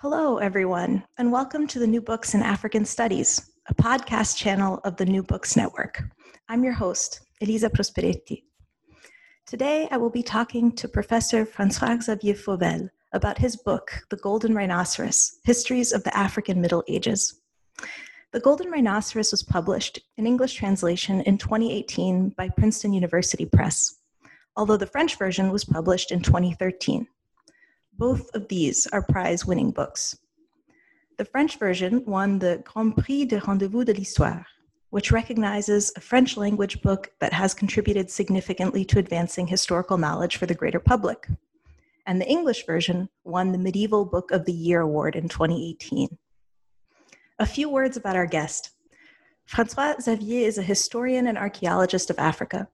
Hello, everyone, and welcome to the New Books in African Studies, a podcast channel of the New Books Network. I'm your host, Elisa Prosperetti. Today, I will be talking to Professor Francois Xavier Fauvelle about his book, The Golden Rhinoceros Histories of the African Middle Ages. The Golden Rhinoceros was published in English translation in 2018 by Princeton University Press, although the French version was published in 2013. Both of these are prize winning books. The French version won the Grand Prix de Rendez-vous de l'Histoire, which recognizes a French language book that has contributed significantly to advancing historical knowledge for the greater public. And the English version won the Medieval Book of the Year Award in 2018. A few words about our guest. Francois Xavier is a historian and archaeologist of Africa.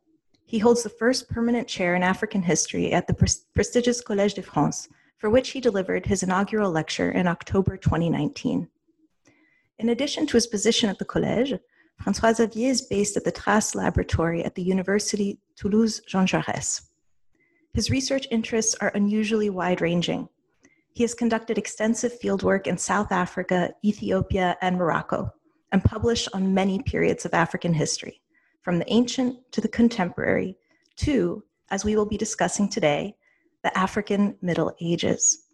He holds the first permanent chair in African history at the prestigious Collège de France, for which he delivered his inaugural lecture in October 2019. In addition to his position at the Collège, François Xavier is based at the TRACE Laboratory at the University Toulouse Jean Jaurès. His research interests are unusually wide ranging. He has conducted extensive fieldwork in South Africa, Ethiopia, and Morocco, and published on many periods of African history, from the ancient to the contemporary, to, as we will be discussing today, the African Middle Ages.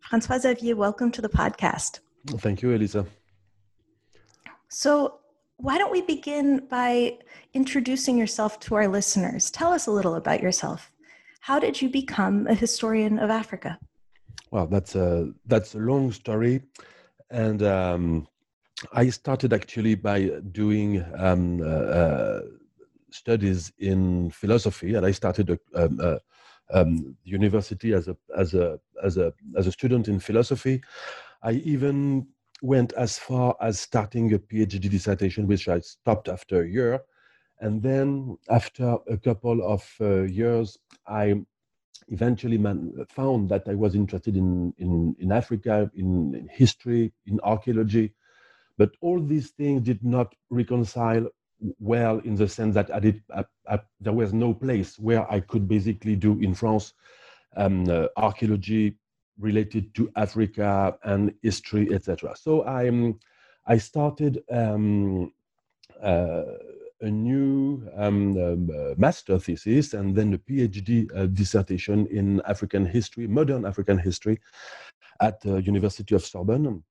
Francois Xavier, welcome to the podcast. Thank you, Elisa. So, why don't we begin by introducing yourself to our listeners? Tell us a little about yourself. How did you become a historian of Africa? Well, that's a that's a long story, and um, I started actually by doing um, uh, uh, studies in philosophy, and I started a, um, a, um, university as a as a as a as a student in philosophy. I even went as far as starting a PhD dissertation, which I stopped after a year. And then, after a couple of uh, years, I eventually man- found that I was interested in, in, in Africa, in, in history, in archaeology. But all these things did not reconcile well in the sense that I did, I, I, there was no place where I could basically do in France um, uh, archaeology related to Africa and history, etc. So I, um, I started um, uh, a new um, um, uh, master thesis and then a PhD uh, dissertation in African history, modern African history, at the University of Sorbonne,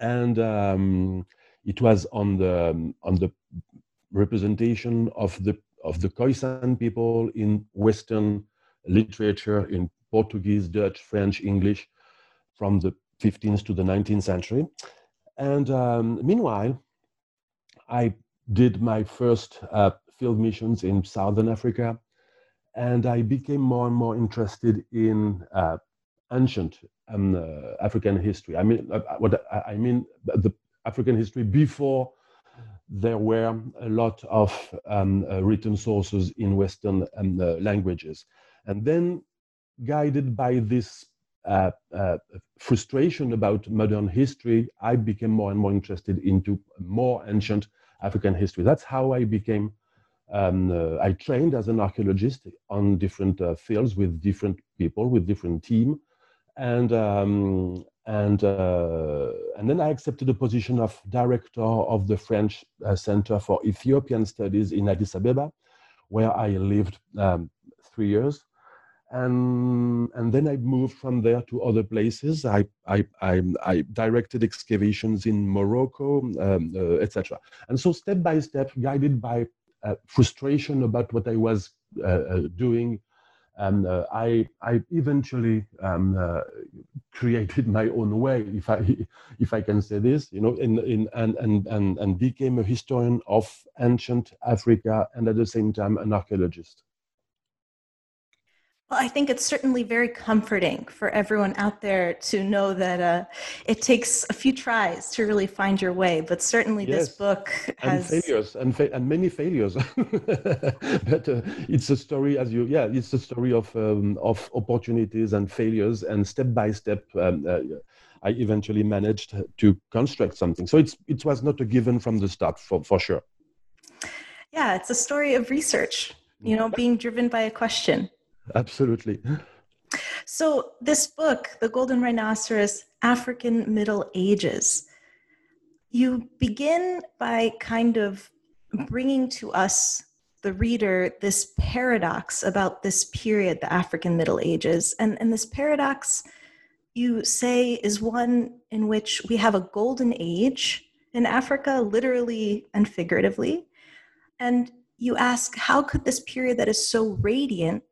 and um, it was on the on the representation of the of the Khoisan people in Western literature in Portuguese, Dutch, French, English from the 15th to the 19th century. And um, meanwhile, I did my first uh, field missions in Southern Africa, and I became more and more interested in uh, ancient um, uh, African history. I mean, uh, what I mean, the African history before there were a lot of um, uh, written sources in Western um, uh, languages. And then, guided by this uh, uh, frustration about modern history, I became more and more interested into more ancient African history. That's how I became. Um, uh, I trained as an archaeologist on different uh, fields with different people, with different team, and um, and uh, and then I accepted the position of director of the French uh, Center for Ethiopian Studies in Addis Ababa, where I lived um, three years. and and then I moved from there to other places. I I I, I directed excavations in Morocco, um, uh, etc. And so step by step, guided by uh, frustration about what I was uh, uh doing, and uh, I I eventually um, uh, created my own way, if I if I can say this, you know, in in and and and and became a historian of ancient Africa and at the same time an archaeologist. Well, I think it's certainly very comforting for everyone out there to know that uh, it takes a few tries to really find your way. But certainly, yes. this book has and failures and fa- and many failures. but uh, it's a story, as you yeah, it's a story of um, of opportunities and failures, and step by step. Um, uh, I eventually managed to construct something. So it's it was not a given from the start, for for sure. Yeah, it's a story of research. You know, being driven by a question absolutely. So, this book, The Golden Rhinoceros African Middle Ages, you begin by kind of bringing to us, the reader, this paradox about this period, the African Middle Ages. And, and this paradox, you say, is one in which we have a golden age in Africa, literally and figuratively. And you ask, how could this period that is so radiant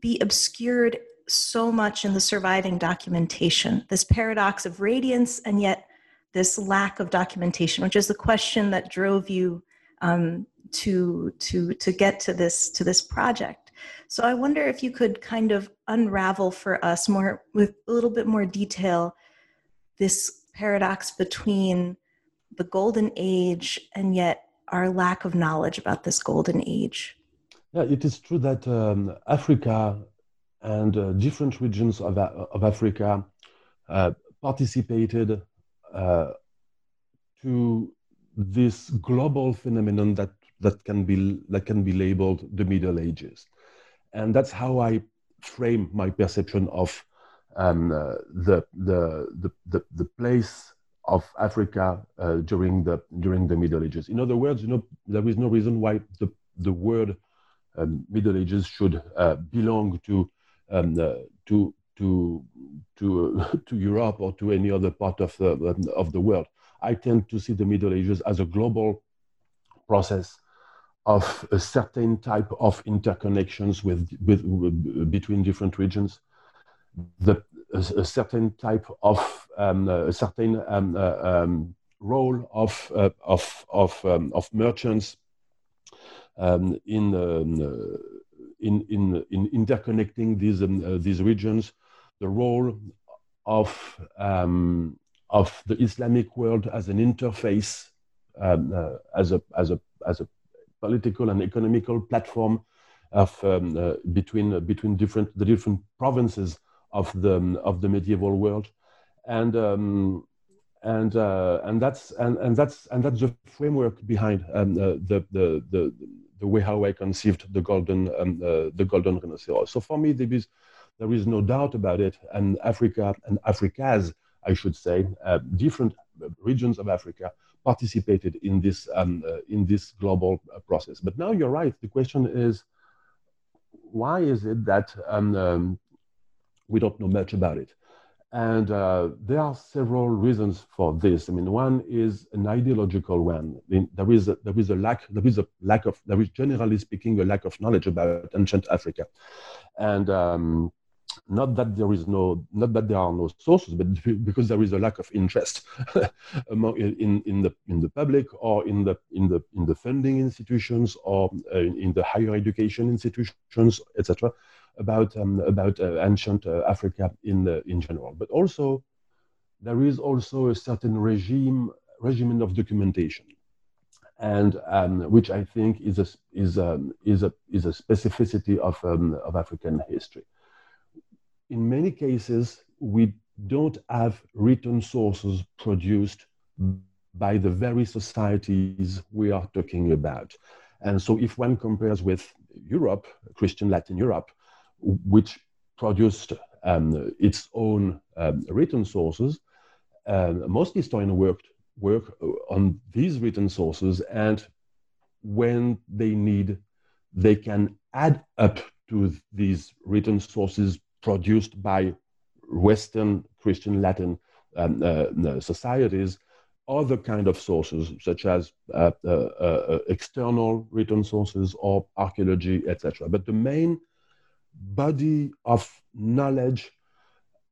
be obscured so much in the surviving documentation this paradox of radiance and yet this lack of documentation which is the question that drove you um, to to to get to this to this project. So i wonder if you could kind of unravel for us more with a little bit more detail this paradox between the golden age and yet our lack of knowledge about this golden age yeah, it is true that um, Africa and uh, different regions of, of Africa uh, participated uh, to this global phenomenon that, that, can be, that can be labeled the Middle Ages. And that's how I frame my perception of um, uh, the, the, the, the, the, place of Africa uh, during, the, during the Middle Ages. In other words, you know, there is no reason why the, the word um, Middle Ages should uh, belong to um, uh, to to to to Europe or to any other part of the um, of the world. I tend to see the Middle Ages as a global process of a certain type of interconnections with, with, with between different regions, the, a, a certain type of um, a certain um, uh, um, role of uh, of of, um, of merchants um, in, um, uh, in, in, in interconnecting these, um, uh, these regions, the role of, um, of the Islamic world as an interface, um, uh, as, a, as, a, as a political and economical platform of, um, uh, between, uh, between different, the different provinces of the, of the medieval world. And, and, uh, and, that's, and, and, that's, and that's the framework behind um, the, the, the, the way how I conceived the golden um, uh, the golden rhinoceros. So for me, there is there is no doubt about it. And Africa and Africas, I should say, uh, different regions of Africa participated in this um, uh, in this global uh, process. But now you're right. The question is, why is it that um, um we don't know much about it? And uh, there are several reasons for this. I mean, one is an ideological one. I mean, there is a, there is a lack there is a lack of there is generally speaking a lack of knowledge about ancient Africa, and um, not that there is no not that there are no sources, but because there is a lack of interest among in, in the in the public or in the in the in the funding institutions or uh, in the higher education institutions, etc about um, about uh, ancient uh, Africa in in general. But also, there is also a certain regime regimen of documentation, and um, which I think is a is a is a is a specificity of um, of African history. In many cases, we don't have written sources produced by the very societies we are talking about. And so, if one compares with Europe, Christian Latin Europe, which produced um, its own um, written sources. most historians worked work on these written sources, and when they need, they can add up to these written sources produced by Western Christian Latin um, uh, societies other kind of sources such as uh, uh, uh, external written sources or archaeology etc but the main body of knowledge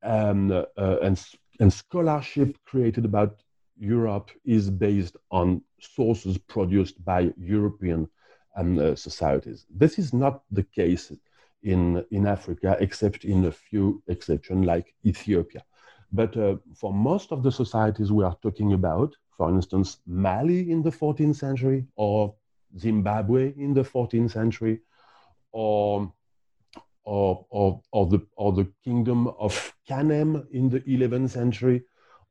um, uh, and, and scholarship created about europe is based on sources produced by european um, uh, societies. This is not the case in, in africa except in a few exceptions like ethiopia. But uh, for most of the societies we are talking about, for instance, Mali in the 14th century, or Zimbabwe in the 14th century, or or, or, or, the, or the kingdom of Kanem in the 11th century,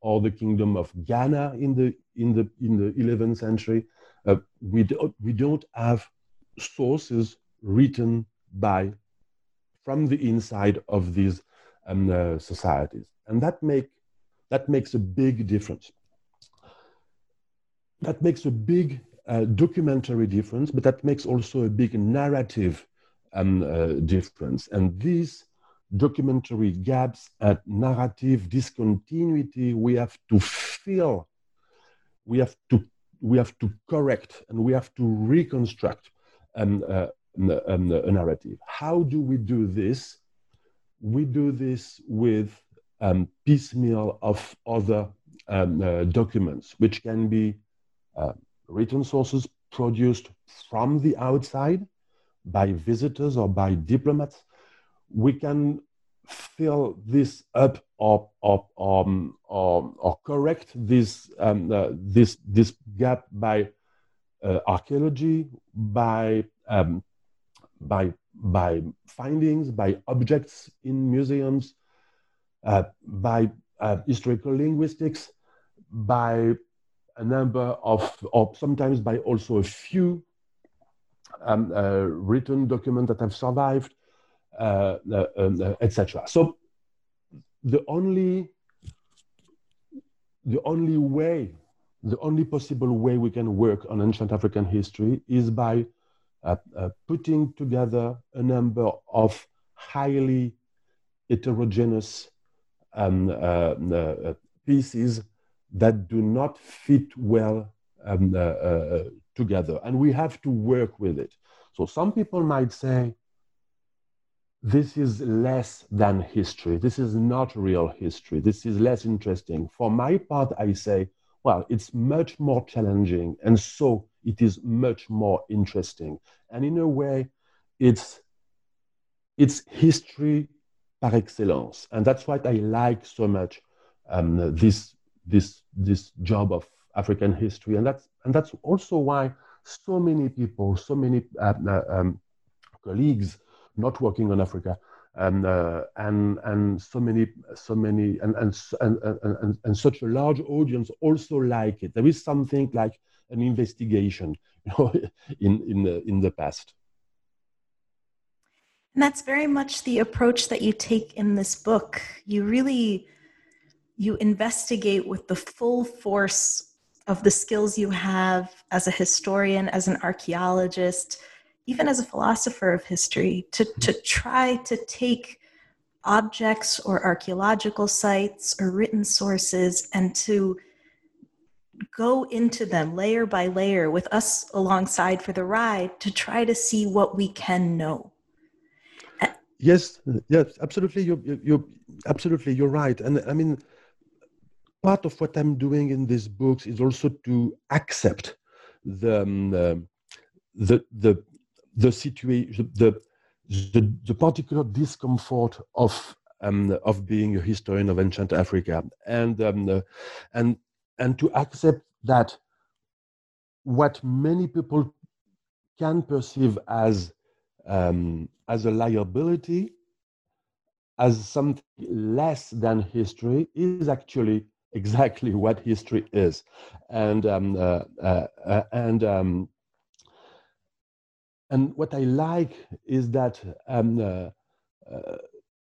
or the kingdom of Ghana in the, in the, in the 11th century. Uh, we, don't, we don't have sources written by from the inside of these um, uh, societies and that make that makes a big difference. That makes a big uh, documentary difference, but that makes also a big narrative um, uh, difference. And these documentary gaps and narrative discontinuity, we have to fill, we have to we have to correct, and we have to reconstruct um, uh, um, a narrative. How do we do this? We do this with um, piecemeal of other um, uh, documents, which can be uh, written sources produced from the outside by visitors or by diplomats. We can fill this up or, or, um, or, or correct this, um, uh, this, this gap by uh, archaeology, by, um, by, by findings, by objects in museums, uh, by uh, historical linguistics, by a number of, or sometimes by also a few um, uh, written documents that have survived, um, etc. So the only the only way, the only possible way we can work on ancient African history is by uh, uh, putting together a number of highly heterogeneous um, uh, uh, pieces that do not fit well um, uh, together. And we have to work with it. So some people might say, this is less than history. This is not real history. This is less interesting. For my part, I say, well, it's much more challenging. And so it is much more interesting. And in a way, it's, it's history par excellence. And that's what I like so much um, this, this, this job of African history. And that's, and that's also why so many people, so many uh, uh um, colleagues not working on Africa, um, uh, and and so many so many and and, and and, and such a large audience also like it. There is something like an investigation, you know, in in the in the past. And that's very much the approach that you take in this book. You really you investigate with the full force of the skills you have as a historian, as an archaeologist, even as a philosopher of history, to, mm-hmm. to try to take objects or archaeological sites or written sources and to go into them layer by layer with us alongside for the ride to try to see what we can know Yes, yes, absolutely. You're, you're absolutely you're right, and I mean, part of what I'm doing in these books is also to accept the um, the the the situation, the the, the particular discomfort of um, of being a historian of ancient Africa, and um, uh, and and to accept that what many people can perceive as um, as a liability, as something less than history, is actually exactly what history is. And, um, uh, uh, uh, and, um, and what I like is that um, uh, uh,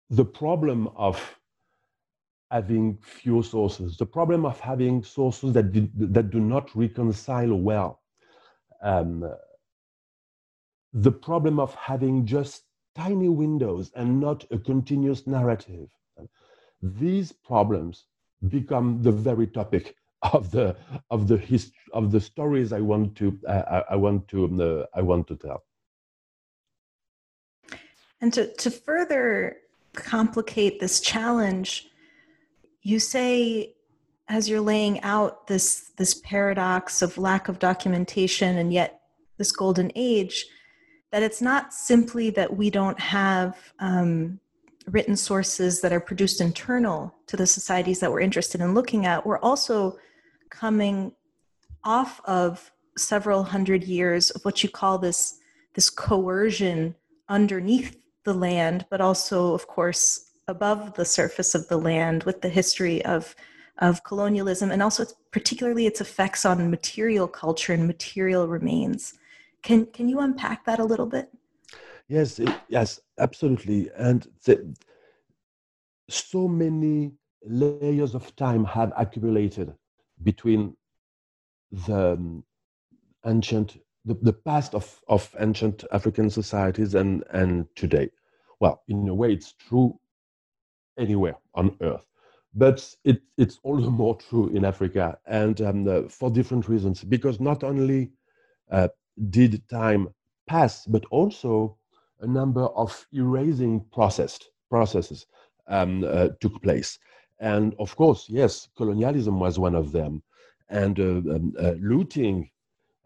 the problem of having few sources, the problem of having sources that, did, that do not reconcile well, um, the problem of having just tiny windows and not a continuous narrative. These problems become the very topic of the of the hist- of the stories I want to uh, I want to uh, I want to tell. And to to further complicate this challenge, you say as you're laying out this this paradox of lack of documentation and yet this golden age that it's not simply that we don't have um, written sources that are produced internal to the societies that we're interested in looking at we're also coming off of several hundred years of what you call this this coercion underneath the land but also of course above the surface of the land with the history of of colonialism and also particularly its effects on material culture and material remains. Can, can you unpack that a little bit? Yes, it, yes, absolutely. And the, so many layers of time have accumulated between the um, ancient, the, the past of, of ancient African societies and, and today. Well, in a way, it's true anywhere on earth but it, it's all the more true in Africa, and um, uh, for different reasons. Because not only uh, did time pass, but also a number of erasing process, processes um, uh, took place. And of course, yes, colonialism was one of them, and uh, um, uh, looting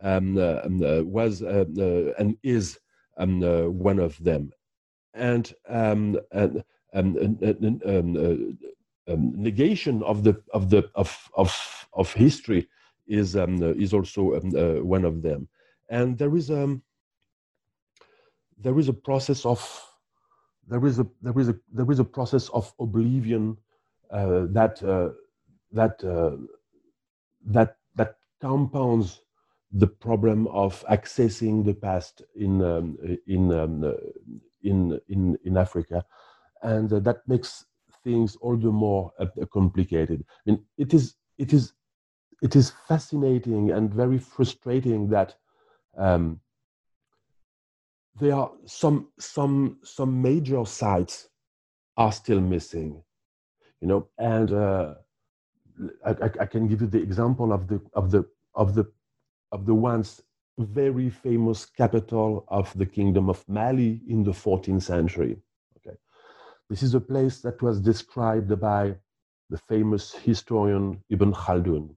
um, uh, um, was and is um, one of them. And, negation of the of the of of of history is um, is also um, uh, one of them, and there is um there is a process of there is a there is a there is a process of oblivion uh, that uh, that uh, that that compounds the problem of accessing the past in um, in, um, in in in Africa, and uh, that makes things all the more uh, complicated. I mean, it is it is it is fascinating and very frustrating that um, there are some some some major sites are still missing, you know, and uh, I, I, can give you the example of the of the of the of the once very famous capital of the kingdom of Mali in the 14th century. okay This is a place that was described by the famous historian Ibn Khaldun.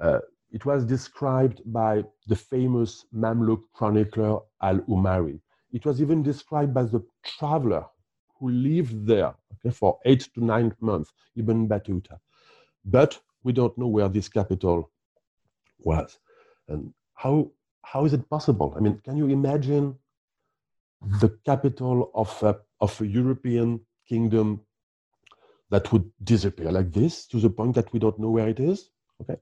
Uh, it was described by the famous Mamluk chronicler Al Umari. It was even described by the traveler who lived there okay, for eight to nine months, Ibn Battuta. But we don't know where this capital was. And how, how is it possible? I mean, can you imagine the capital of a, of a European kingdom that would disappear like this to the point that we don't know where it is okay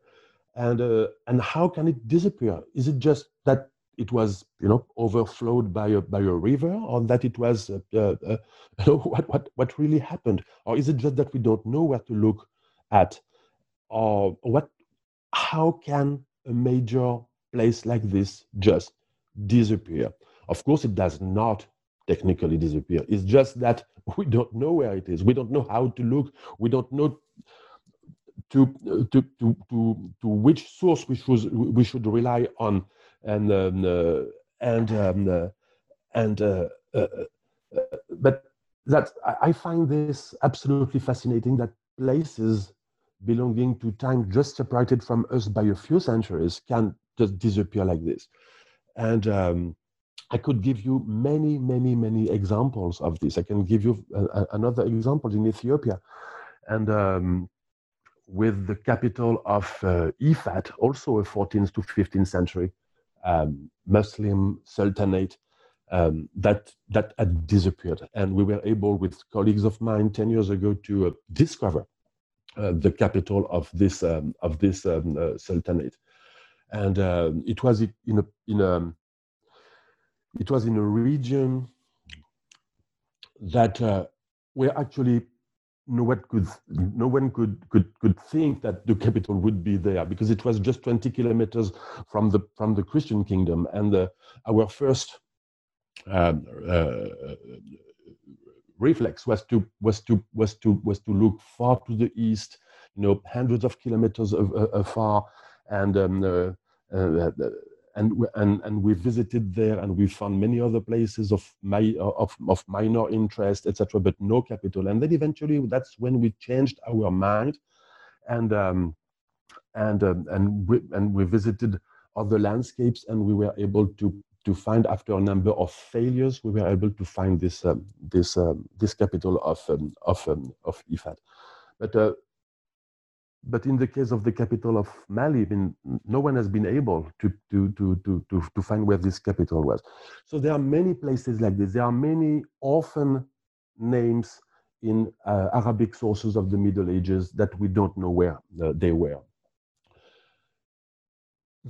and uh, and how can it disappear is it just that it was you know overflowed by a by a river or that it was uh, uh, uh what what what really happened or is it just that we don't know where to look at or what how can a major place like this just disappear of course it does not technically disappear. It's just that we don't know where it is. We don't know how to look. We don't know to to to to, to which source we should we should rely on, and um, uh, and um, uh, and uh, uh, uh but that I find this absolutely fascinating. That places belonging to time just separated from us by a few centuries can just disappear like this, and. Um, I could give you many, many, many examples of this. I can give you a, a, another example in Ethiopia, and um, with the capital of uh, Ifat, also a 14th to 15th century um, Muslim sultanate um, that that had disappeared, and we were able, with colleagues of mine, 10 years ago, to uh, discover uh, the capital of this um, of this um, uh, sultanate, and uh, it was in a in a it was in a region that uh, where actually no one could no one could, could could think that the capital would be there because it was just 20 kilometers from the from the Christian kingdom. And the, our first um, uh, reflex was to was to was to was to look far to the east, you know, hundreds of kilometers afar, and um, uh, uh, and and and we visited there, and we found many other places of my of of minor interest, etc. But no capital. And then eventually, that's when we changed our mind, and um, and um, and we and we visited other landscapes, and we were able to to find after a number of failures, we were able to find this um, this um, this capital of um, of um, of Ifat. But uh, but in the case of the capital of Mali, mean, no one has been able to, to, to, to, to, to find where this capital was. So there are many places like this. There are many orphan names in uh, Arabic sources of the Middle Ages that we don't know where uh, they were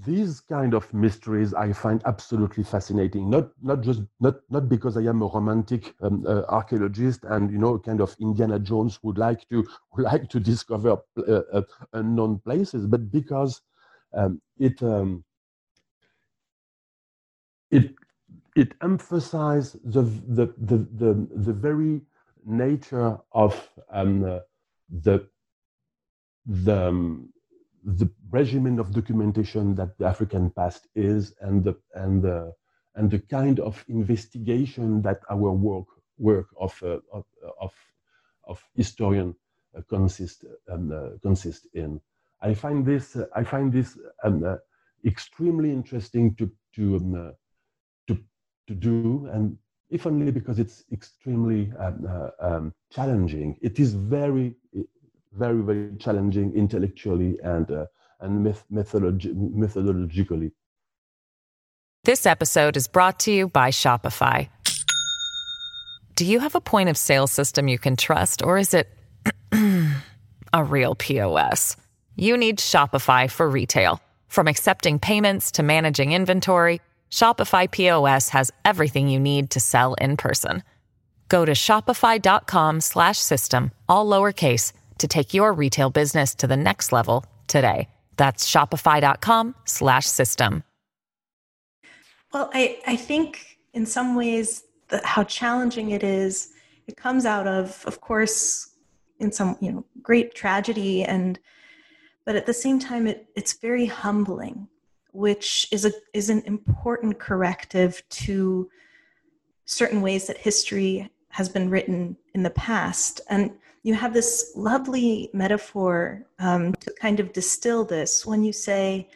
these kind of mysteries I find absolutely fascinating. Not not just not not because I am a romantic um, uh, archaeologist and you know kind of Indiana Jones would like to would like to discover uh, uh, unknown places, but because um, it um, it it emphasizes the, the the the the very nature of um, uh, the the um, the regimen of documentation that the African past is and the and the and the kind of investigation that our work work of uh, of, of, of historian uh, consist um, uh, consist in. I find this uh, I find this um, uh, extremely interesting to to um, uh, to to do and if only because it's extremely um, um, challenging. It is very very, very challenging intellectually and, uh, and methodologi- methodologically. This episode is brought to you by Shopify. Do you have a point of sale system you can trust, or is it a real POS? You need Shopify for retail. From accepting payments to managing inventory, Shopify POS has everything you need to sell in person. Go to shopify.com/system all lowercase to take your retail business to the next level today. That's shopify.com slash system. Well, I, I think in some ways that how challenging it is, it comes out of, of course, in some, you know, great tragedy and but at the same time it, it's very humbling, which is a is an important corrective to certain ways that history has been written in the past. And you have this lovely metaphor um, to kind of distill this when you say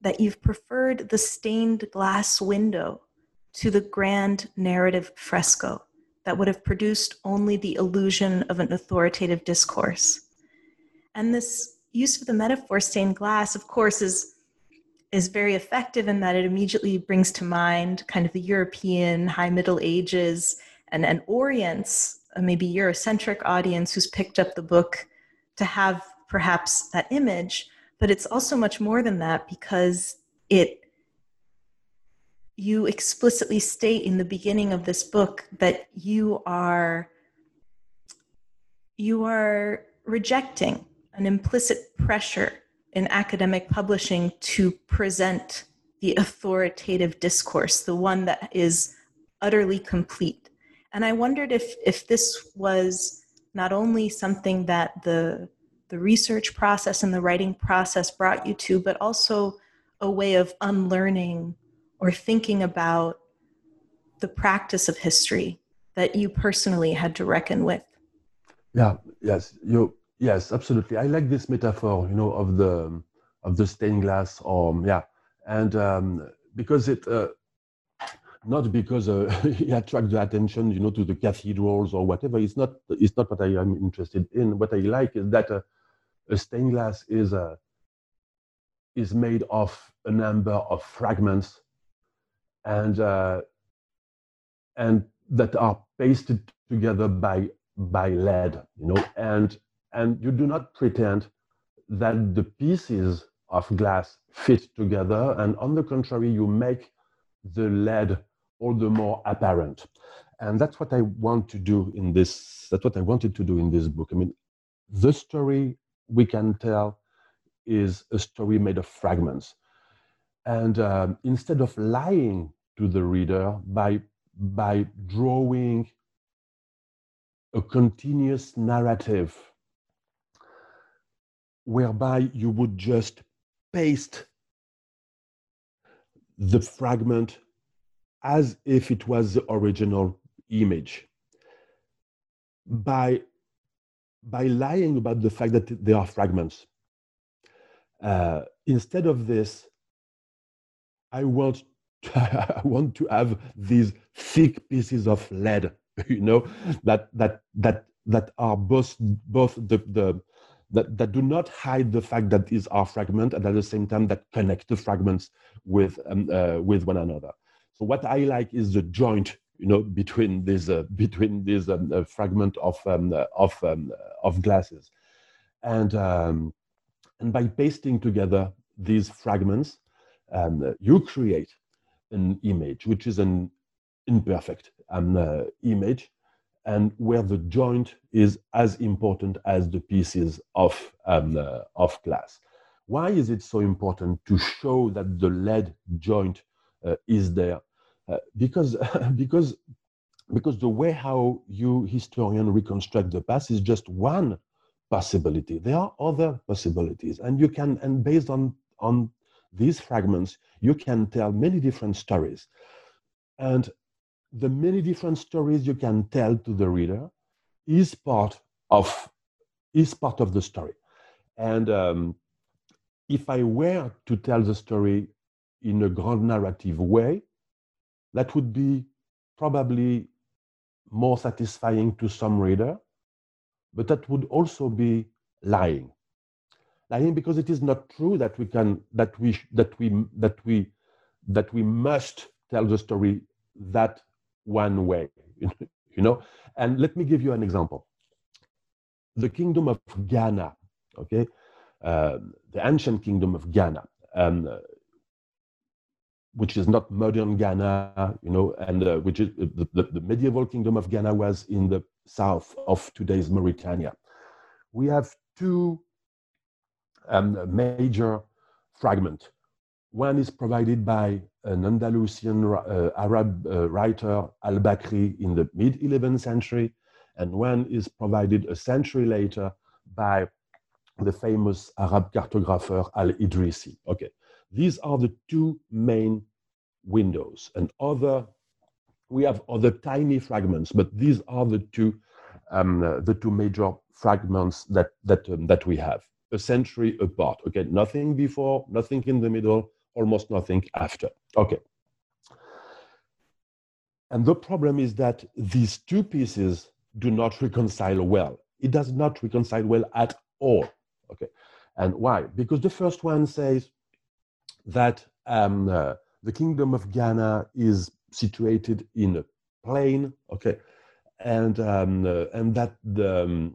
that you've preferred the stained glass window to the grand narrative fresco that would have produced only the illusion of an authoritative discourse. And this use of the metaphor stained glass, of course, is is very effective in that it immediately brings to mind kind of the European high Middle Ages and, and orients a maybe Eurocentric audience who's picked up the book to have perhaps that image, but it's also much more than that because it you explicitly state in the beginning of this book that you are you are rejecting an implicit pressure in academic publishing to present the authoritative discourse, the one that is utterly complete. And I wondered if, if this was not only something that the, the research process and the writing process brought you to, but also a way of unlearning or thinking about the practice of history that you personally had to reckon with. Yeah, yes, you yes, absolutely. I like this metaphor, you know, of the of the stained glass, or yeah, and um, because it uh, not because uh, he attracts the attention, you know, to the cathedrals or whatever. It's not. It's not what I am interested in. What I like is that uh, a stained glass is uh, is made of a number of fragments, and uh, and that are pasted together by by lead, you know, and and you do not pretend that the pieces of glass fit together, and on the contrary, you make the lead all the more apparent. And that's what I want to do in this, that's what I wanted to do in this book. I mean, the story we can tell is a story made of fragments. And um, instead of lying to the reader by, by drawing a continuous narrative whereby you would just paste the fragment as if it was the original image by by lying about the fact that they are fragments uh, instead of this i want I want to have these thick pieces of lead, you know, that that that that are both both the the that, that do not hide the fact that these are fragments and at the same time that connect the fragments with um, uh, with one another. So what I like is the joint, you know, between these uh, between these um, uh, fragment of um, uh, of um, of glasses, and um, and by pasting together these fragments, um, you create an image, which is an imperfect um, uh, image, and where the joint is as important as the pieces of, um, uh, of glass. Why is it so important to show that the lead joint uh, is there? Uh, because, because, because the way how you historian reconstruct the past is just one possibility. There are other possibilities, and you can, and based on on these fragments, you can tell many different stories. And the many different stories you can tell to the reader is part of is part of the story. And um, if I were to tell the story in a grand narrative way, that would be probably more satisfying to some reader, but that would also be lying. Lying because it is not true that we can that we that we that we that we must tell the story that one way you know? And let me give you an example. The kingdom of ghana okay? Uh, the ancient kingdom of ghana. Um, which is not modern ghana you know and uh, which is the, the, the medieval kingdom of ghana was in the south of today's mauritania we have two um, major fragment. One is provided by an Andalusian uh, Arab uh, writer, al Bakri, in the mid 11th century, and one is provided a century later by the famous Arab cartographer Al Idrisi. Okay, these are the two main windows. And other, we have other tiny fragments, but these are the two, um, uh, the two major fragments that that um, that we have a century apart. Okay, nothing before, nothing in the middle, almost nothing after. Okay. And the problem is that these two pieces do not reconcile well. It does not reconcile well at all. Okay. And why? Because the first one says that um, uh, the kingdom of Ghana is situated in a plain, okay, and um, uh, and that the um,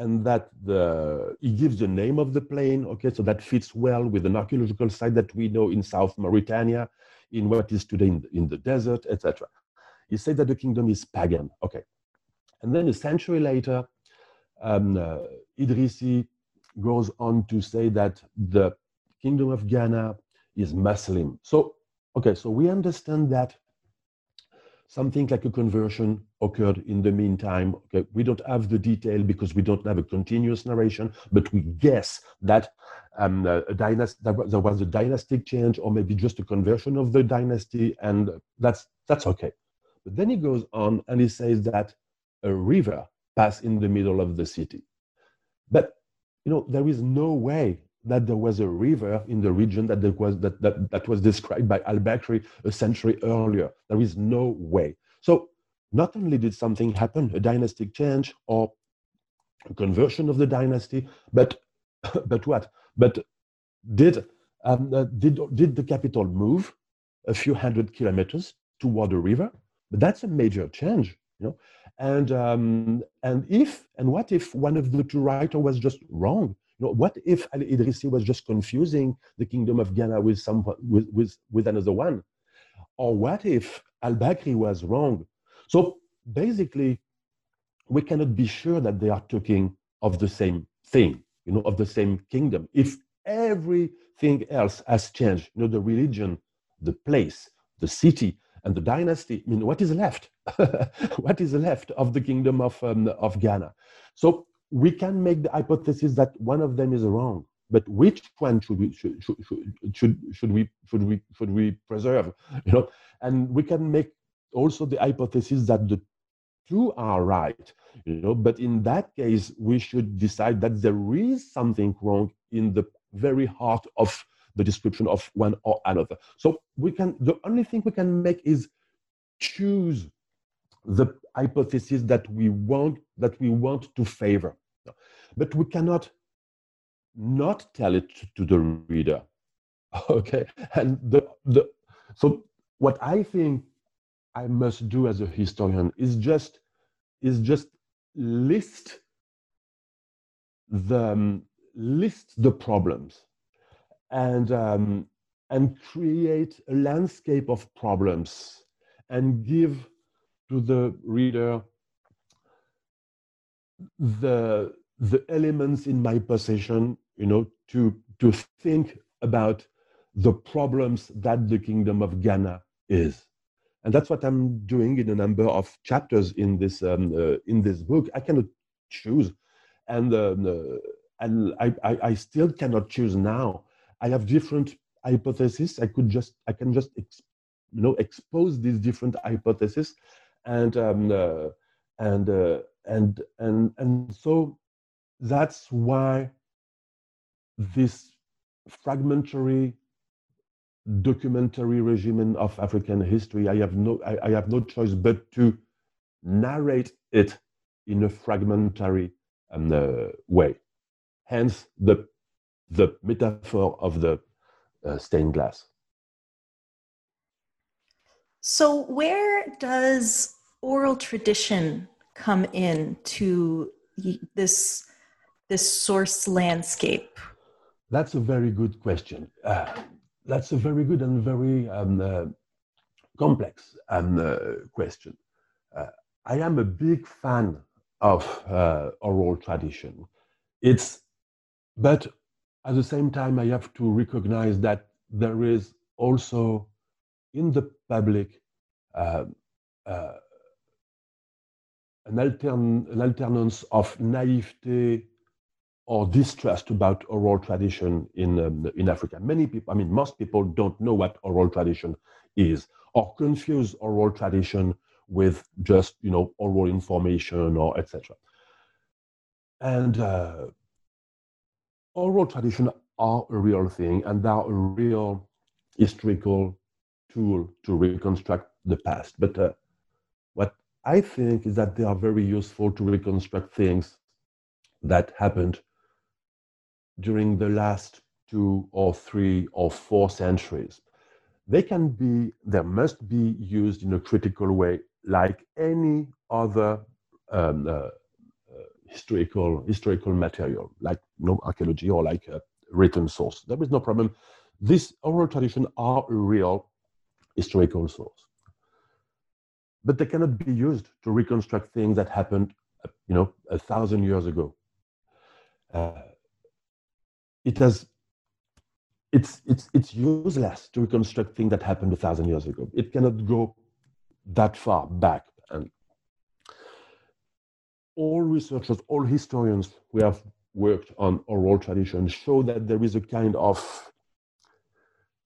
and that the he gives the name of the plain okay? So that fits well with an archaeological site that we know in south mauritania in what is today in, in the desert etc he said that the kingdom is pagan okay? And then a century later um, uh, idrisi goes on to say that the kingdom of ghana is muslim. So okay so we understand that something like a conversion occurred in the meantime. Okay, we don't have the detail because we don't have a continuous narration, but we guess that um, a dynasty, there was a dynastic change or maybe just a conversion of the dynasty, and that's that's okay. But then he goes on and he says that a river passed in the middle of the city. But you know, there is no way that there was a river in the region that, there was, that, that, that was described by al-Bakri a century earlier. There is no way. So not only did something happen, a dynastic change or a conversion of the dynasty, but, but what? But did, um, uh, did, did the capital move a few hundred kilometers toward the river? But that's a major change, you know. And, um, and if, and what if one of the two writers was just wrong? Know, what if Al Idrisi was just confusing the kingdom of Ghana with some with, with, with another one? Or what if Al Bakri was wrong? So basically, we cannot be sure that they are talking of the same thing, you know, of the same kingdom. If everything else has changed, you know, the religion, the place, the city, and the dynasty. I mean, what is left? what is left of the kingdom of um, of Ghana? So we can make the hypothesis that one of them is wrong, but which one should we should should, should, should we should we should we preserve? You know, and we can make also the hypothesis that the two are right. You know, but in that case, we should decide that there is something wrong in the very heart of the description of one or another. So we can the only thing we can make is choose the hypothesis that we want that we want to favor. But we cannot not tell it to the reader. Okay. And the the so what I think I must do as a historian is just is just list the um, list the problems and um, and create a landscape of problems and give to the reader the the elements in my possession you know to to think about the problems that the kingdom of ghana is. And that's what i'm doing in a number of chapters in this um, uh, in this book. I cannot choose. And um, uh, and I, I, I still cannot choose now. I have different hypotheses. I could just I can just ex, you know expose these different hypotheses, and um, uh, and uh, and and and so that's why this fragmentary documentary regimen of African history. I have no I, I have no choice but to narrate it in a fragmentary um, uh, way. Hence the the metaphor of the uh, stained glass. So, where does oral tradition come in to this this source landscape? That's a very good question. Uh, that's a very good and very um, uh, complex um, uh, question. Uh, I am a big fan of uh, oral tradition. It's, but at the same time, I have to recognize that there is also in the public uh, uh, an, altern- an alternance of naivete or distrust about oral tradition in, um, in Africa. Many people, I mean, most people don't know what oral tradition is or confuse oral tradition with just, you know, oral information or etc. And uh, oral tradition are a real thing and they are a real historical tool to reconstruct the past. But uh, what I think is that they are very useful to reconstruct things that happened during the last two or three or four centuries. They can be, they must be used in a critical way, like any other um, uh, historical historical material, like you know, archaeology or like a written source. There is no problem. This oral tradition are a real historical source, but they cannot be used to reconstruct things that happened, you know, a thousand years ago. Uh, it has. It's it's it's useless to reconstruct things that happened a thousand years ago. It cannot go that far back and all researchers, all historians who have worked on oral tradition show that there is a kind of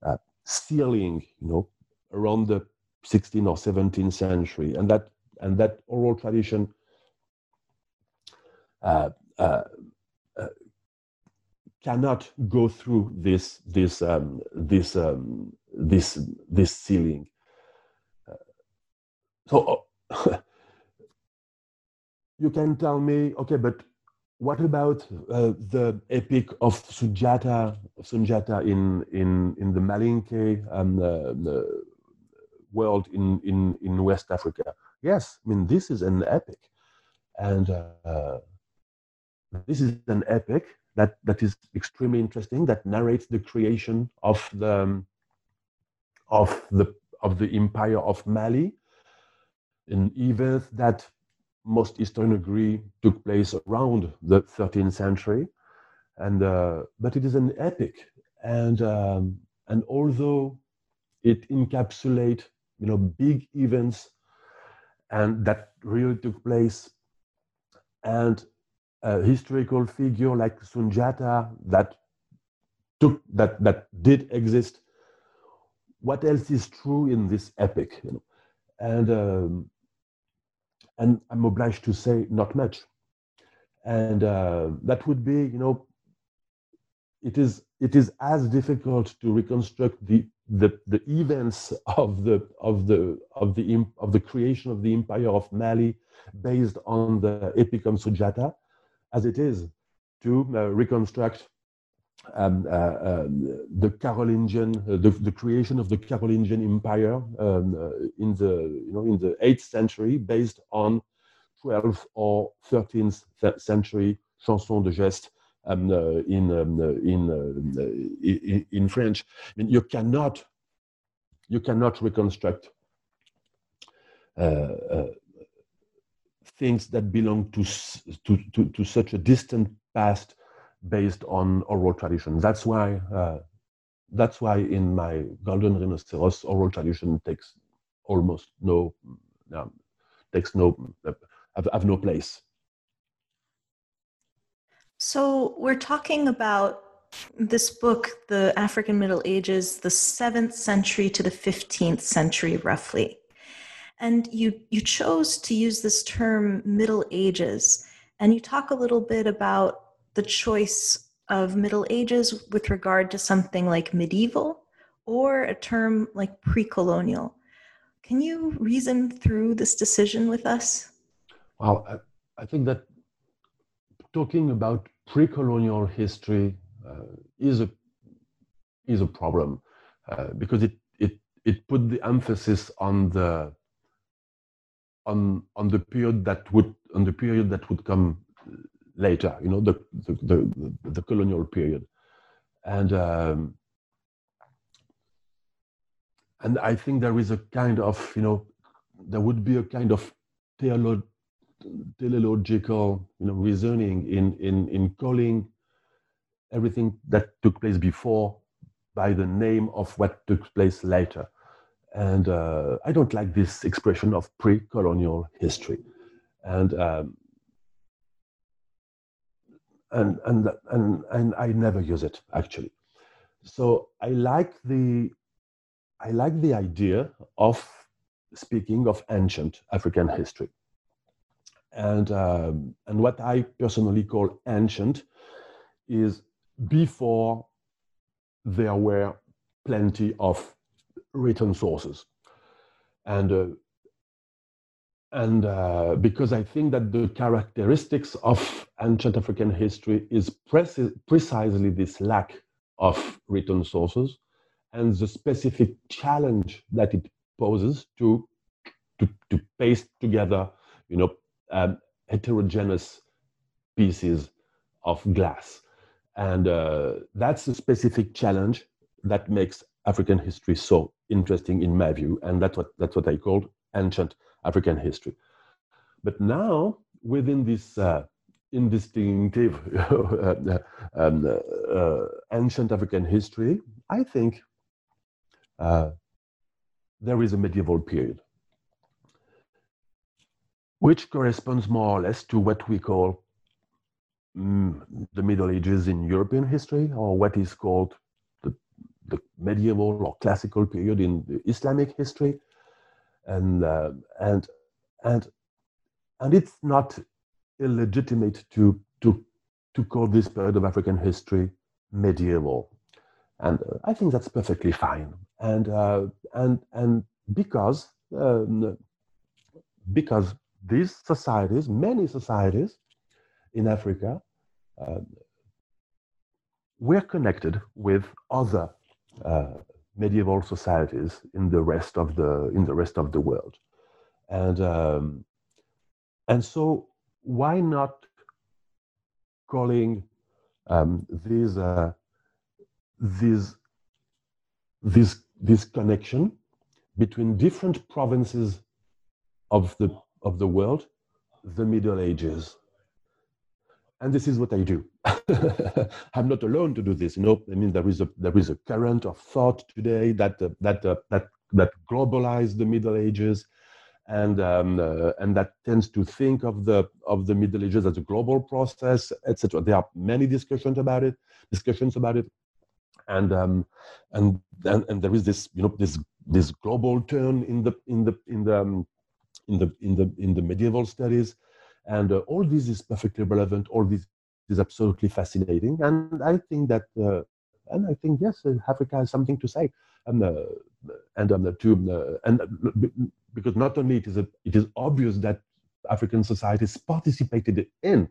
uh, ceiling, you know, around the 16th or 17th century, and that and that oral tradition uh, uh, cannot go through this this um, this um, this this ceiling. Uh, so you can tell me, okay, but what about uh, the epic of Sundiata, Sundiata in, in, in the Malinke um, uh, the world in, in, in West Africa? Yes, I mean, this is an epic. And uh, this is an epic that, that is extremely interesting, that narrates the creation of the, um, of the, of the empire of Mali, an event that most historians agree took place around the 13th century, and uh, but it is an epic, and um, and although it encapsulates you know, big events and that really took place. And a historical figure like Sundiata that took that that did exist. What else is true in this epic? You know? And um, and I'm obliged to say not much. And uh, that would be, you know, it is it is as difficult to reconstruct the the, the events of the of the of the of the creation of the empire of Mali based on the Epic of Sundiata as it is to uh, reconstruct um, uh, um, the Carolingian, uh, the, the, creation of the Carolingian Empire um, uh, in the you know in the eighth century, based on 12th or 13th century chansons de geste um, uh, in, um, uh, in, uh, in, in French. I mean, you cannot you cannot reconstruct things that belong to, to, to, to, such a distant past based on oral tradition. That's why, uh, that's why in my Golden Rhinoceros, oral tradition takes almost no, um, takes no, uh, have, have no place. So we're talking about this book, The African Middle Ages, the 7th century to the 15th century, roughly. And you, you chose to use this term Middle Ages. And you talk a little bit about the choice of Middle Ages with regard to something like medieval or a term like pre colonial. Can you reason through this decision with us? Well, I, I think that talking about pre colonial history uh, is, a, is a problem uh, because it, it, it put the emphasis on the on on the period that would on the period that would come later you know the the the, the colonial period. And um, and i think there is a kind of you know there would be a kind of theolo- teleological you know reasoning in in in calling everything that took place before by the name of what took place later and uh, I don't like this expression of pre colonial history. And, um, and, and, and, and I never use it actually. So I like the, I like the idea of speaking of ancient African history. And, um, and what I personally call ancient is before there were plenty of written sources. And, uh, and uh, because I think that the characteristics of ancient African history is precisely this lack of written sources and the specific challenge that it poses to, to, to paste together, you know, um, heterogeneous pieces of glass. And uh, that's a specific challenge that makes African history so interesting in my view, and that's what that's what I called ancient African history. But now, within this uh, indistinctive uh, um, uh, ancient African history, I think uh, there is a medieval period, which corresponds more or less to what we call mm, the Middle Ages in European history, or what is called the medieval or classical period in Islamic history, and uh, and and and it's not illegitimate to to to call this period of African history medieval, and uh, I think that's perfectly fine. And uh, and and because um, because these societies, many societies in Africa, uh, were connected with other uh, medieval societies in the rest of the in the rest of the world, and um, and so why not calling um, these uh, these this this connection between different provinces of the of the world the middle ages and this is what I do. I'm not alone to do this. You know, I mean, there is a there is a current of thought today that uh, that uh, that that globalize the Middle Ages, and um, uh, and that tends to think of the of the Middle Ages as a global process, etc. There are many discussions about it, discussions about it, and um, and, and and there is this you know this this global turn in the in the in the um, in the in the in the medieval studies, and uh, all this is perfectly relevant. All this is absolutely fascinating, and I think that uh, and I think yes, uh, Africa has something to say, and uh, and um, to uh, and because not only it is a, it is obvious that African societies participated in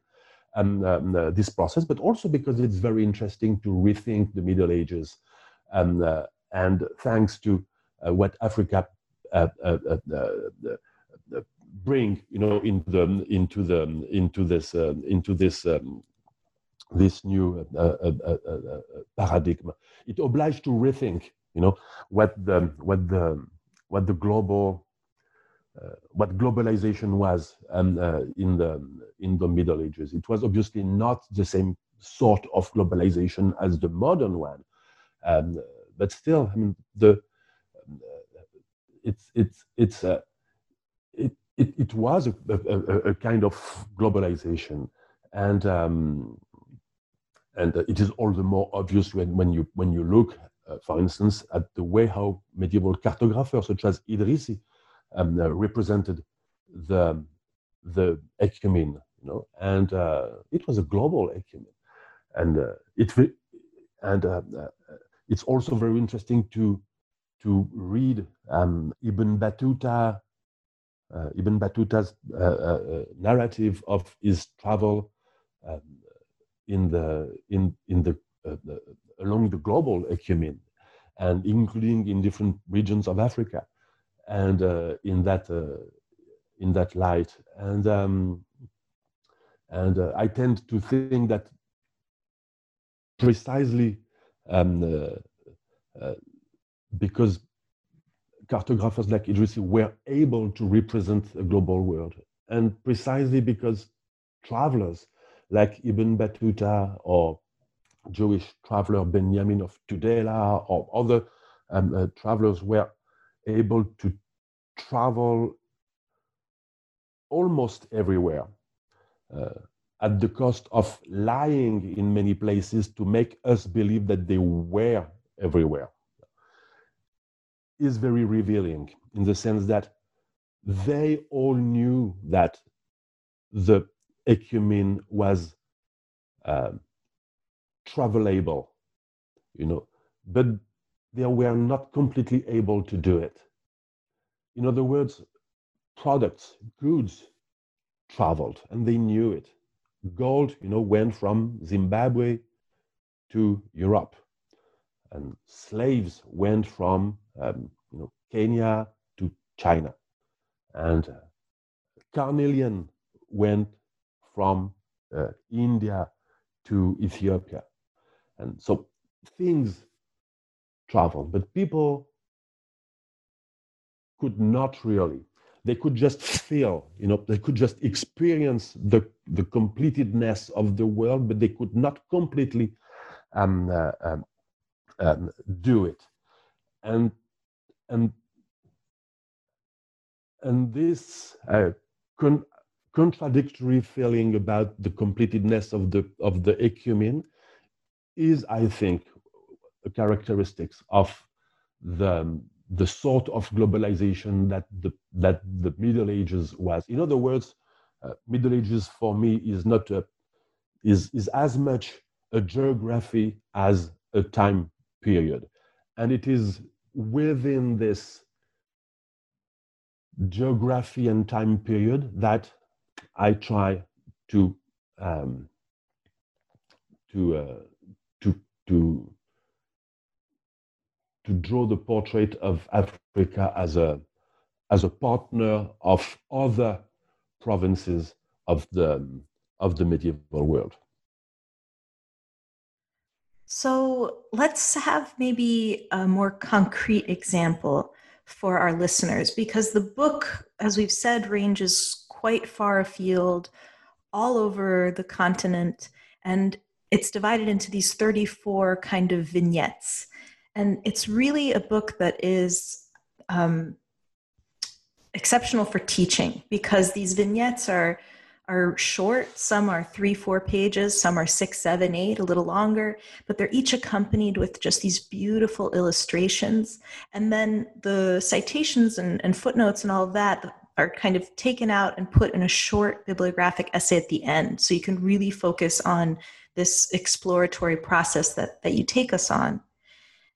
um, um, uh, this process, but also because it's very interesting to rethink the Middle Ages. Um, uh, and thanks to uh, what Africa bring, you know, into the into the into this into this um, this new uh, uh, uh, paradigm. It obliged to rethink, you know, what the what the what the global what globalization was um, in the in the Middle Ages. It was obviously not the same sort of globalization as the modern one, um, but still, I mean, the it's it's it's uh, it, it it was a, a, a, kind of globalization, and um, and uh, it is all the more obvious when, when, you, when you look, uh, for instance, at the way how medieval cartographers such as Idrisi um, uh, represented the, the ecumen, you know, and uh, it was a global ecumen. And uh, it and uh, it's also very interesting to to read um, Ibn Battuta, Ibn Battuta's narrative of his travel um, in the in in the, uh, the along the global ecumen, and including in different regions of Africa, and uh, in that uh, in that light, and um, and uh, I tend to think that precisely um, uh, because cartographers like Idrisi were able to represent a global world, and precisely because travelers like Ibn Battuta or Jewish traveler Benjamin of Tudela or other um, uh, travelers were able to travel almost everywhere uh, at the cost of lying in many places to make us believe that they were everywhere. Is very revealing in the sense that they all knew that the ecumen was uh, travelable, you know, but they were not completely able to do it. In other words, products, goods traveled and they knew it. Gold, you know, went from Zimbabwe to Europe, and slaves went from, um, you know, Kenya to China, and uh, carnelian went from uh, India to Ethiopia. And so things travel, but people could not really. They could just feel, you know, they could just experience the, the completedness of the world, but they could not completely um, uh, um, um, do it. And, and, and this uh, con- contradictory feeling about the completedness of the of the ecumen is, I think, a characteristics of the the sort of globalization that the that the Middle Ages was. In other words, uh, Middle Ages for me is not a is is as much a geography as a time period, and it is within this geography and time period that I try to um, to uh, to to to draw the portrait of Africa as a as a partner of other provinces of the of the medieval world. So let's have maybe a more concrete example for our listeners because the book, as we've said, ranges quite far afield, all over the continent. And it's divided into these 34 kind of vignettes. And it's really a book that is um, exceptional for teaching because these vignettes are are short. Some are three, four pages. Some are six, seven, eight, a little longer. But they're each accompanied with just these beautiful illustrations. And then the citations and, and footnotes and all of that are kind of taken out and put in a short bibliographic essay at the end. So you can really focus on this exploratory process that, that you take us on.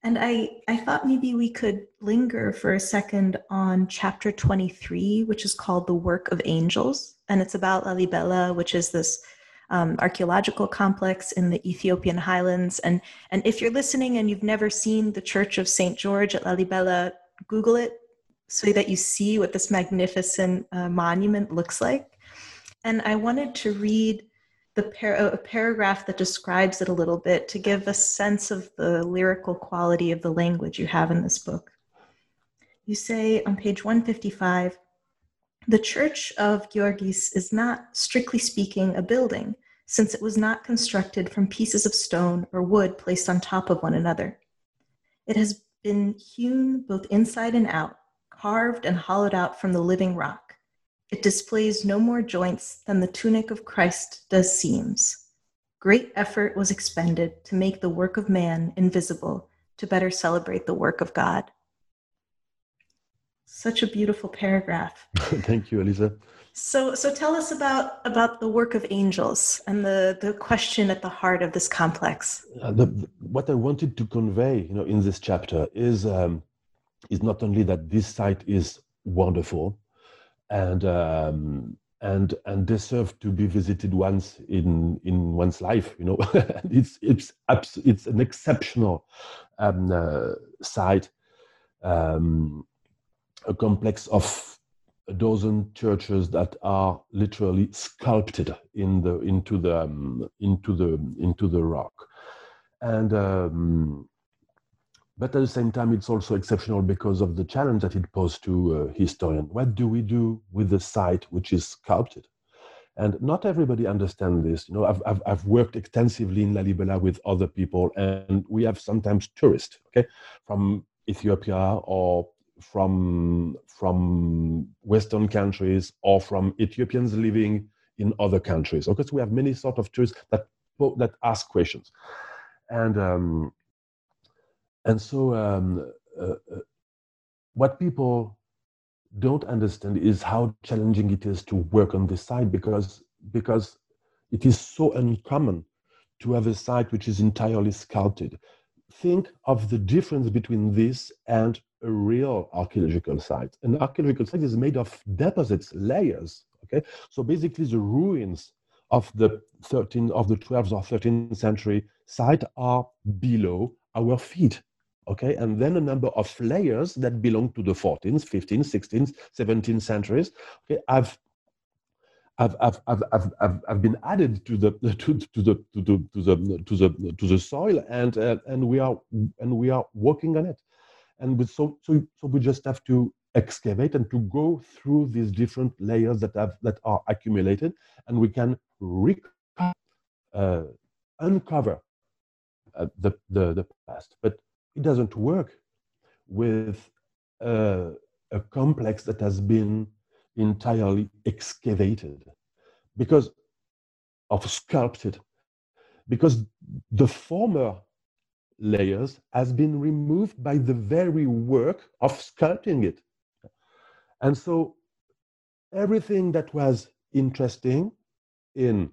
And I, I thought maybe we could linger for a second on chapter 23, which is called The Work of Angels. And it's about Lalibela, which is this um, archaeological complex in the Ethiopian highlands. And, and if you're listening and you've never seen the Church of St. George at Lalibela, Google it so that you see what this magnificent uh, monument looks like. And I wanted to read the par- a paragraph that describes it a little bit to give a sense of the lyrical quality of the language you have in this book. You say on page 155 The Church of Georgis is not, strictly speaking, a building, since it was not constructed from pieces of stone or wood placed on top of one another. It has been hewn both inside and out, carved and hollowed out from the living rock it displays no more joints than the tunic of Christ does seams. Great effort was expended to make the work of man invisible to better celebrate the work of God. Such a beautiful paragraph. Thank you, Elisa. So, so tell us about about the work of angels and the the question at the heart of this complex. Uh, the, what I wanted to convey, you know, in this chapter is um, is not only that this site is wonderful, and um, and and deserve to be visited once in in one's life. You know, it's it's abs- it's an exceptional um, uh, site, um, a complex of a dozen churches that are literally sculpted in the into the um, into the into the rock, and um, but at the same time, it's also exceptional because of the challenge that it posed to a historian. What do we do with the site which is sculpted? And not everybody understands this. You know, I've, I've, I've worked extensively in Lalibela with other people, and we have sometimes tourists, okay, from Ethiopia or from from Western countries or from Ethiopians living in other countries. Okay, so we have many sort of tourists that that ask questions, and um, and so, um, uh, uh, what people don't understand is how challenging it is to work on this site because because it is so uncommon to have a site which is entirely sculpted. Think of the difference between this and a real archaeological site. An archaeological site is made of deposits, layers. Okay, so basically the ruins of the 13th, of the 12th or 13th century site are below our feet okay? And then a number of layers that belong to the 14th 15th 16th 17th centuries okay? I've I've, I've, I've, I've, I've been added to the to, to the to the to the to the to the soil and uh, and we are and we are working on it. And with so so so we just have to excavate and to go through these different layers that have that are accumulated and we can uh, uncover uh, the, the the past. But it doesn't work with a, a complex that has been entirely excavated because of sculpted because the former layers has been removed by the very work of sculpting it. And so everything that was interesting in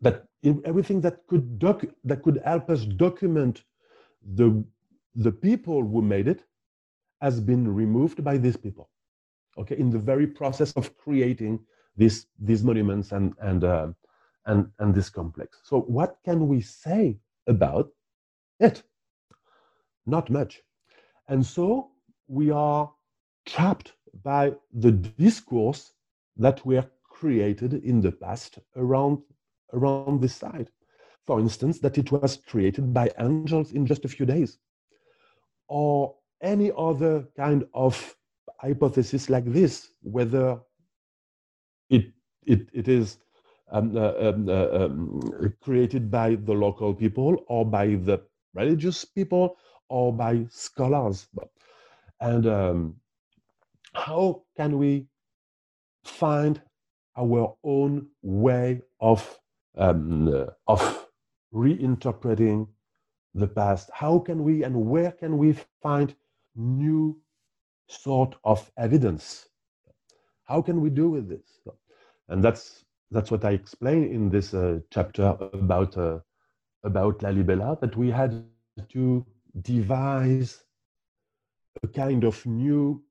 that in everything that could doc, that could help us document the, the people who made it has been removed by these people, okay, in the very process of creating this, these monuments and, and, uh, and, and this complex. So what can we say about it? Not much. And so we are trapped by the discourse that were created in the past around, around this site for instance, that it was created by angels in just a few days, or any other kind of hypothesis like this, whether it, it, it is um, uh, um, uh, um, created by the local people or by the religious people or by scholars. And um, how can we find our own way of um, uh, of reinterpreting the past? How can we and where can we find new sort of evidence? How can we do with this? And that's that's what I explain in this uh, chapter about uh, about Lalibela. That we had to devise a kind of new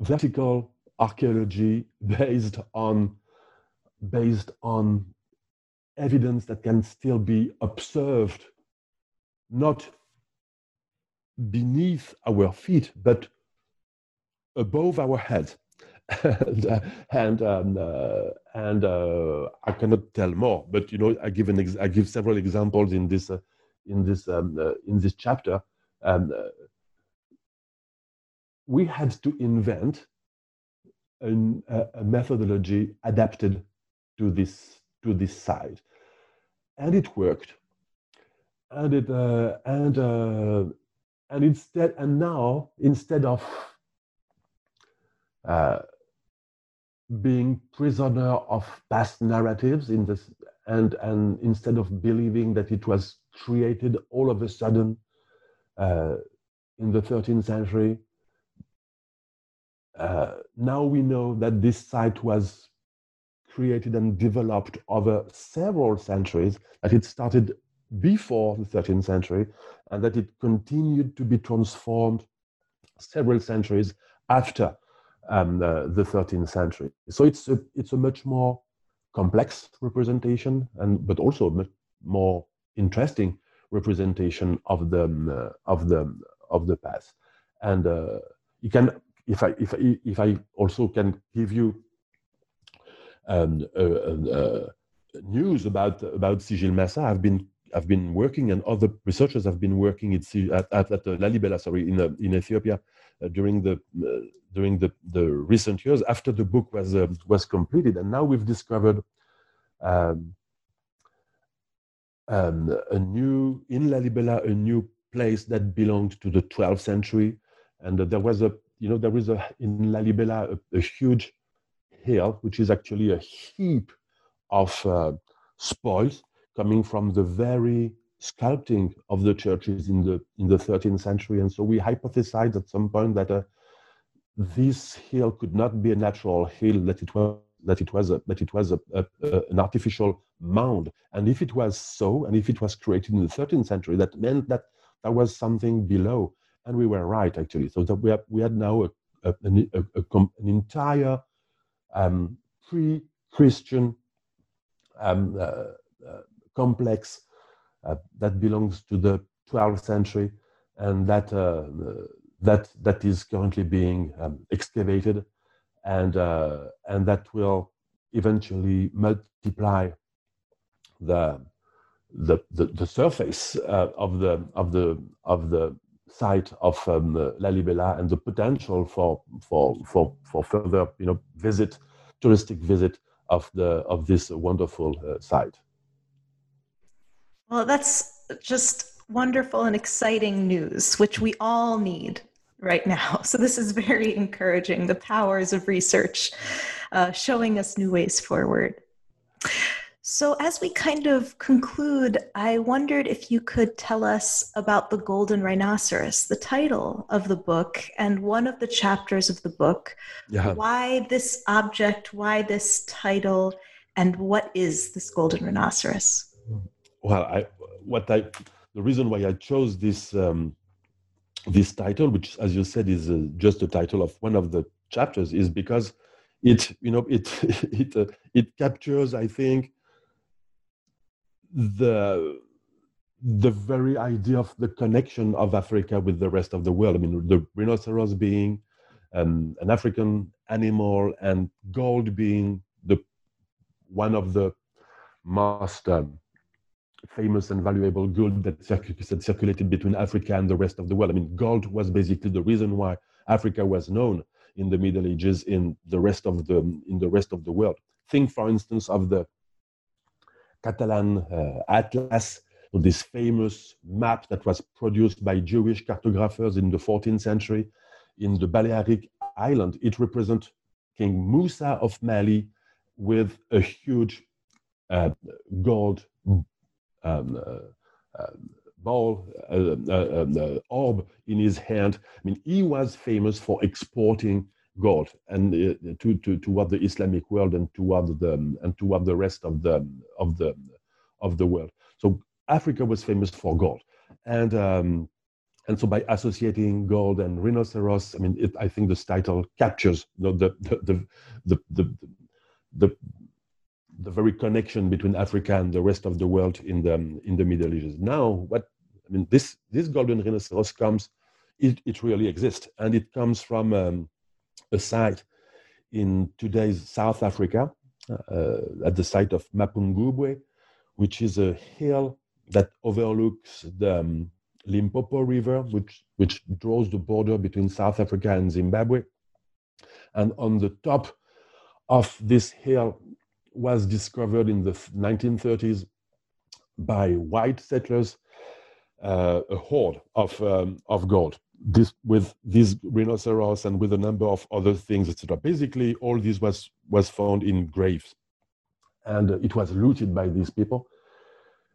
vertical archaeology based on based on evidence that can still be observed not beneath our feet but above our head and uh, and um, uh, and uh, I cannot tell more. But you know, I give an ex- I give several examples in this uh, in this um, uh, in this chapter. Um, we had to invent an, a methodology adapted to this to this side, and it worked. And it uh, and uh, and instead and now instead of uh, being prisoner of past narratives in this and and instead of believing that it was created all of a sudden uh, in the 13th century uh, now we know that this site was created and developed over several centuries, that it started before the 13th century, and that it continued to be transformed several centuries after um, the 13th century. So it's a, it's a much more complex representation, and but also a much more interesting representation of the uh, of the of the past. And uh, you can if I if I, if I also can give you um, uh, uh, news about about Sijilmasa, I've been I've been working and other researchers have been working at at, at, at Lalibela, sorry, in uh, in Ethiopia uh, during the uh, during the, the recent years after the book was uh, was completed, and now we've discovered. Um, um, a new in Lalibela, a new place that belonged to the 12th century, and there was a you know, there is a in Lalibela a, a huge hill, which is actually a heap of uh, spoils coming from the very sculpting of the churches in the in the 13th century. And so we hypothesized at some point that uh, this hill could not be a natural hill; that it was that it was a, that it was a, a, an artificial mound. And if it was so, and if it was created in the 13th century, that meant that there was something below and we were right actually. So that we have, we had now a, a, a, an entire um, pre-Christian um, uh, uh, complex uh, that belongs to the 12th century, and that that that is currently being um, excavated, and and that will eventually multiply the the, the, the surface uh, of the of the of the site of um, Lalibela and the potential for, for, for, for further you know, visit, touristic visit of, the, of this wonderful uh, site. Well, that's just wonderful and exciting news, which we all need right now. So, this is very encouraging the powers of research uh, showing us new ways forward. So, as we kind of conclude, I wondered if you could tell us about the golden rhinoceros, the title of the book, and one of the chapters of the book. Yeah. Why this object, why this title, and what is this golden rhinoceros? Well, I, what I, the reason why I chose this um, this title, which, as you said, is uh, just the title of one of the chapters, is because it, you know, it it uh, it captures, I think the the very idea of the connection of Africa with the rest of the world. I mean, the rhinoceros being um, an African animal, and gold being the one of the most um, famous and valuable gold that, that circulated between Africa and the rest of the world. I mean, gold was basically the reason why Africa was known in the Middle Ages in the rest of the in the rest of the world. Think, for instance, of the Catalan uh, atlas this famous map that was produced by Jewish cartographers in the 14th century in the Balearic Island, it represents King Musa of Mali with a huge uh, gold um, uh, uh, ball, uh, uh, um, orb in his hand. I mean, he was famous for exporting gold and uh, to, to toward the Islamic world and toward the and toward the rest of the of the of the world. So Africa was famous for gold, and um, and so by associating gold and rhinoceros, I mean, it, I think this title captures the the the the the, the, the, the very connection between Africa and the rest of the world in the in the Middle Ages. Now, what I mean, this this golden rhinoceros comes, it, it really exists, and it comes from um, a site in today's South Africa, uh, at the site of Mapungubwe, which is a hill that overlooks the um, Limpopo River, which, which draws the border between South Africa and Zimbabwe. And on the top of this hill was discovered in the 1930s by white settlers uh, a hoard of, um, of gold this with these rhinoceros and with a number of other things, etc. Basically, all this was was found in graves, and it was looted by these people.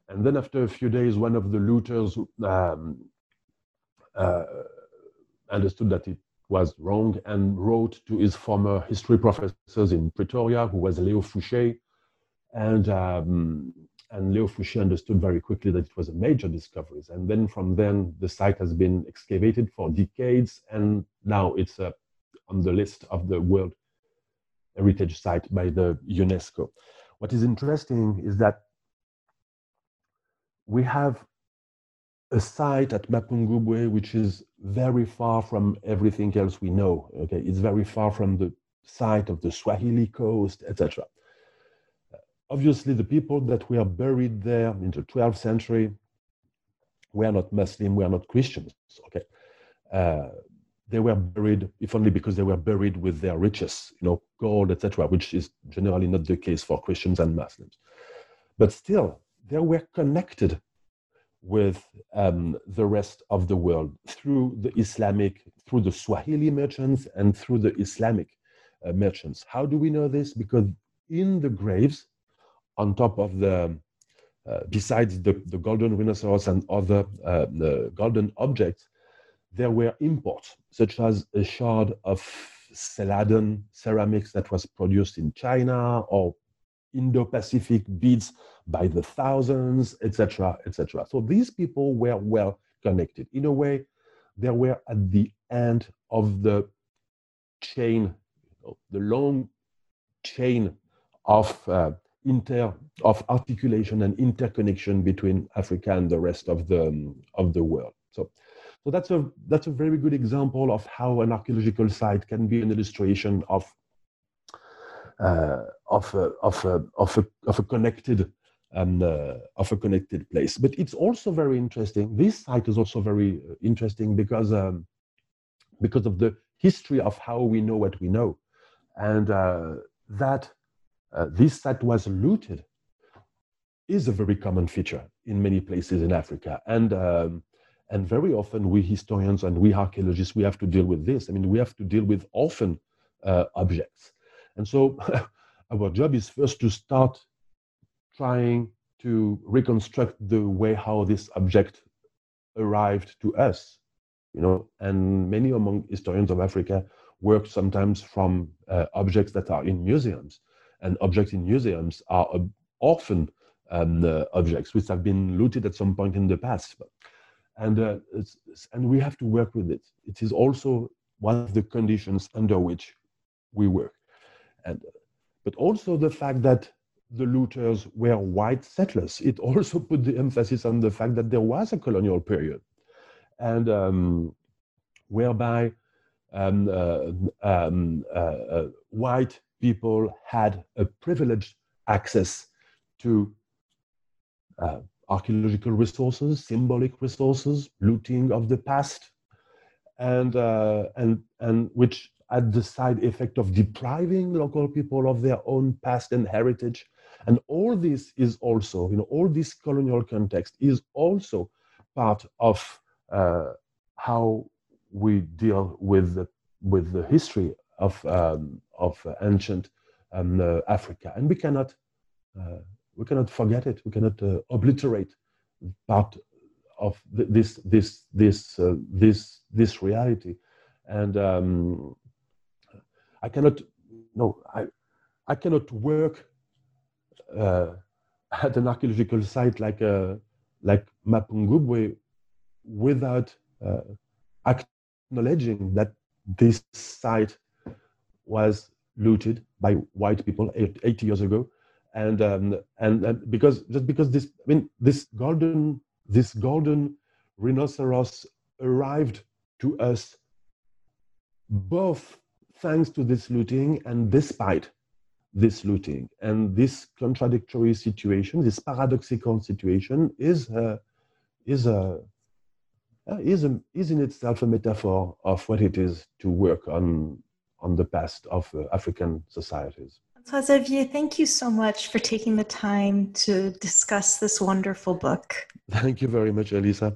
And then, after a few days, one of the looters um, uh, understood that it was wrong and wrote to his former history professors in Pretoria, who was Leo Fouché, and um, and Leo Fouché understood very quickly that it was a major discovery. And then from then, the site has been excavated for decades, and now it's uh, on the list of the World Heritage Site by the UNESCO. What is interesting is that we have a site at Mapungubwe which is very far from everything else we know. Okay, it's very far from the site of the Swahili coast, etc obviously the people that were buried there in the 12th century were not Muslim, were not Christians. Okay, uh, they were buried, if only because they were buried with their riches, you know, gold, etc., which is generally not the case for Christians and Muslims. But still, they were connected with um, the rest of the world through the Islamic, through the Swahili merchants and through the Islamic uh, merchants. How do we know this? Because in the graves, on top of the, uh, besides the, the golden rhinoceros and other uh, golden objects, there were imports, such as a shard of Celadon ceramics that was produced in China or Indo-Pacific beads by the thousands, etc., etc. So these people were well connected. In a way, they were at the end of the chain, the long chain of uh, inter of articulation and interconnection between Africa and the rest of the um, of the world. So, so that's a that's a very good example of how an archaeological site can be an illustration of uh, of a, of a, of a, of a connected and uh, of a connected place. But it's also very interesting. This site is also very uh, interesting because um, because of the history of how we know what we know, and uh, that uh, this site was looted is a very common feature in many places in Africa. And, um, and very often we historians and we archaeologists, we have to deal with this. I mean, we have to deal with orphan uh, objects. And so our job is first to start trying to reconstruct the way how this object arrived to us you know and many among historians of africa work sometimes from uh, objects that are in museums and objects in museums are uh, often um, uh, objects which have been looted at some point in the past. And, uh, and we have to work with it. It is also one of the conditions under which we work. And, but also the fact that the looters were white settlers. It also put the emphasis on the fact that there was a colonial period, and um, whereby um, uh, um, uh, uh, white people had a privileged access to uh, archaeological resources, symbolic resources, looting of the past, and, uh, and, and which had the side effect of depriving local people of their own past and heritage. And all this is also, you know, all this colonial context is also part of uh, how we deal with the, with the history of um, of ancient um, uh, Africa, and we cannot uh, we cannot forget it. We cannot uh, obliterate part of th- this this this this this reality, and um, I cannot no I I cannot work at an archaeological site like uh, like Mapungubwe without uh, acknowledging that this site was looted by white people 80 years ago. And um, and, because just because this i mean this golden this golden rhinoceros arrived to us both thanks to this looting and despite this looting. And this contradictory situation this paradoxical situation is uh, is a uh, is, a, is in itself a metaphor of what it is to work on on the past of uh, African societies. So, Xavier, thank you so much for taking the time to discuss this wonderful book. Thank you very much, Elisa.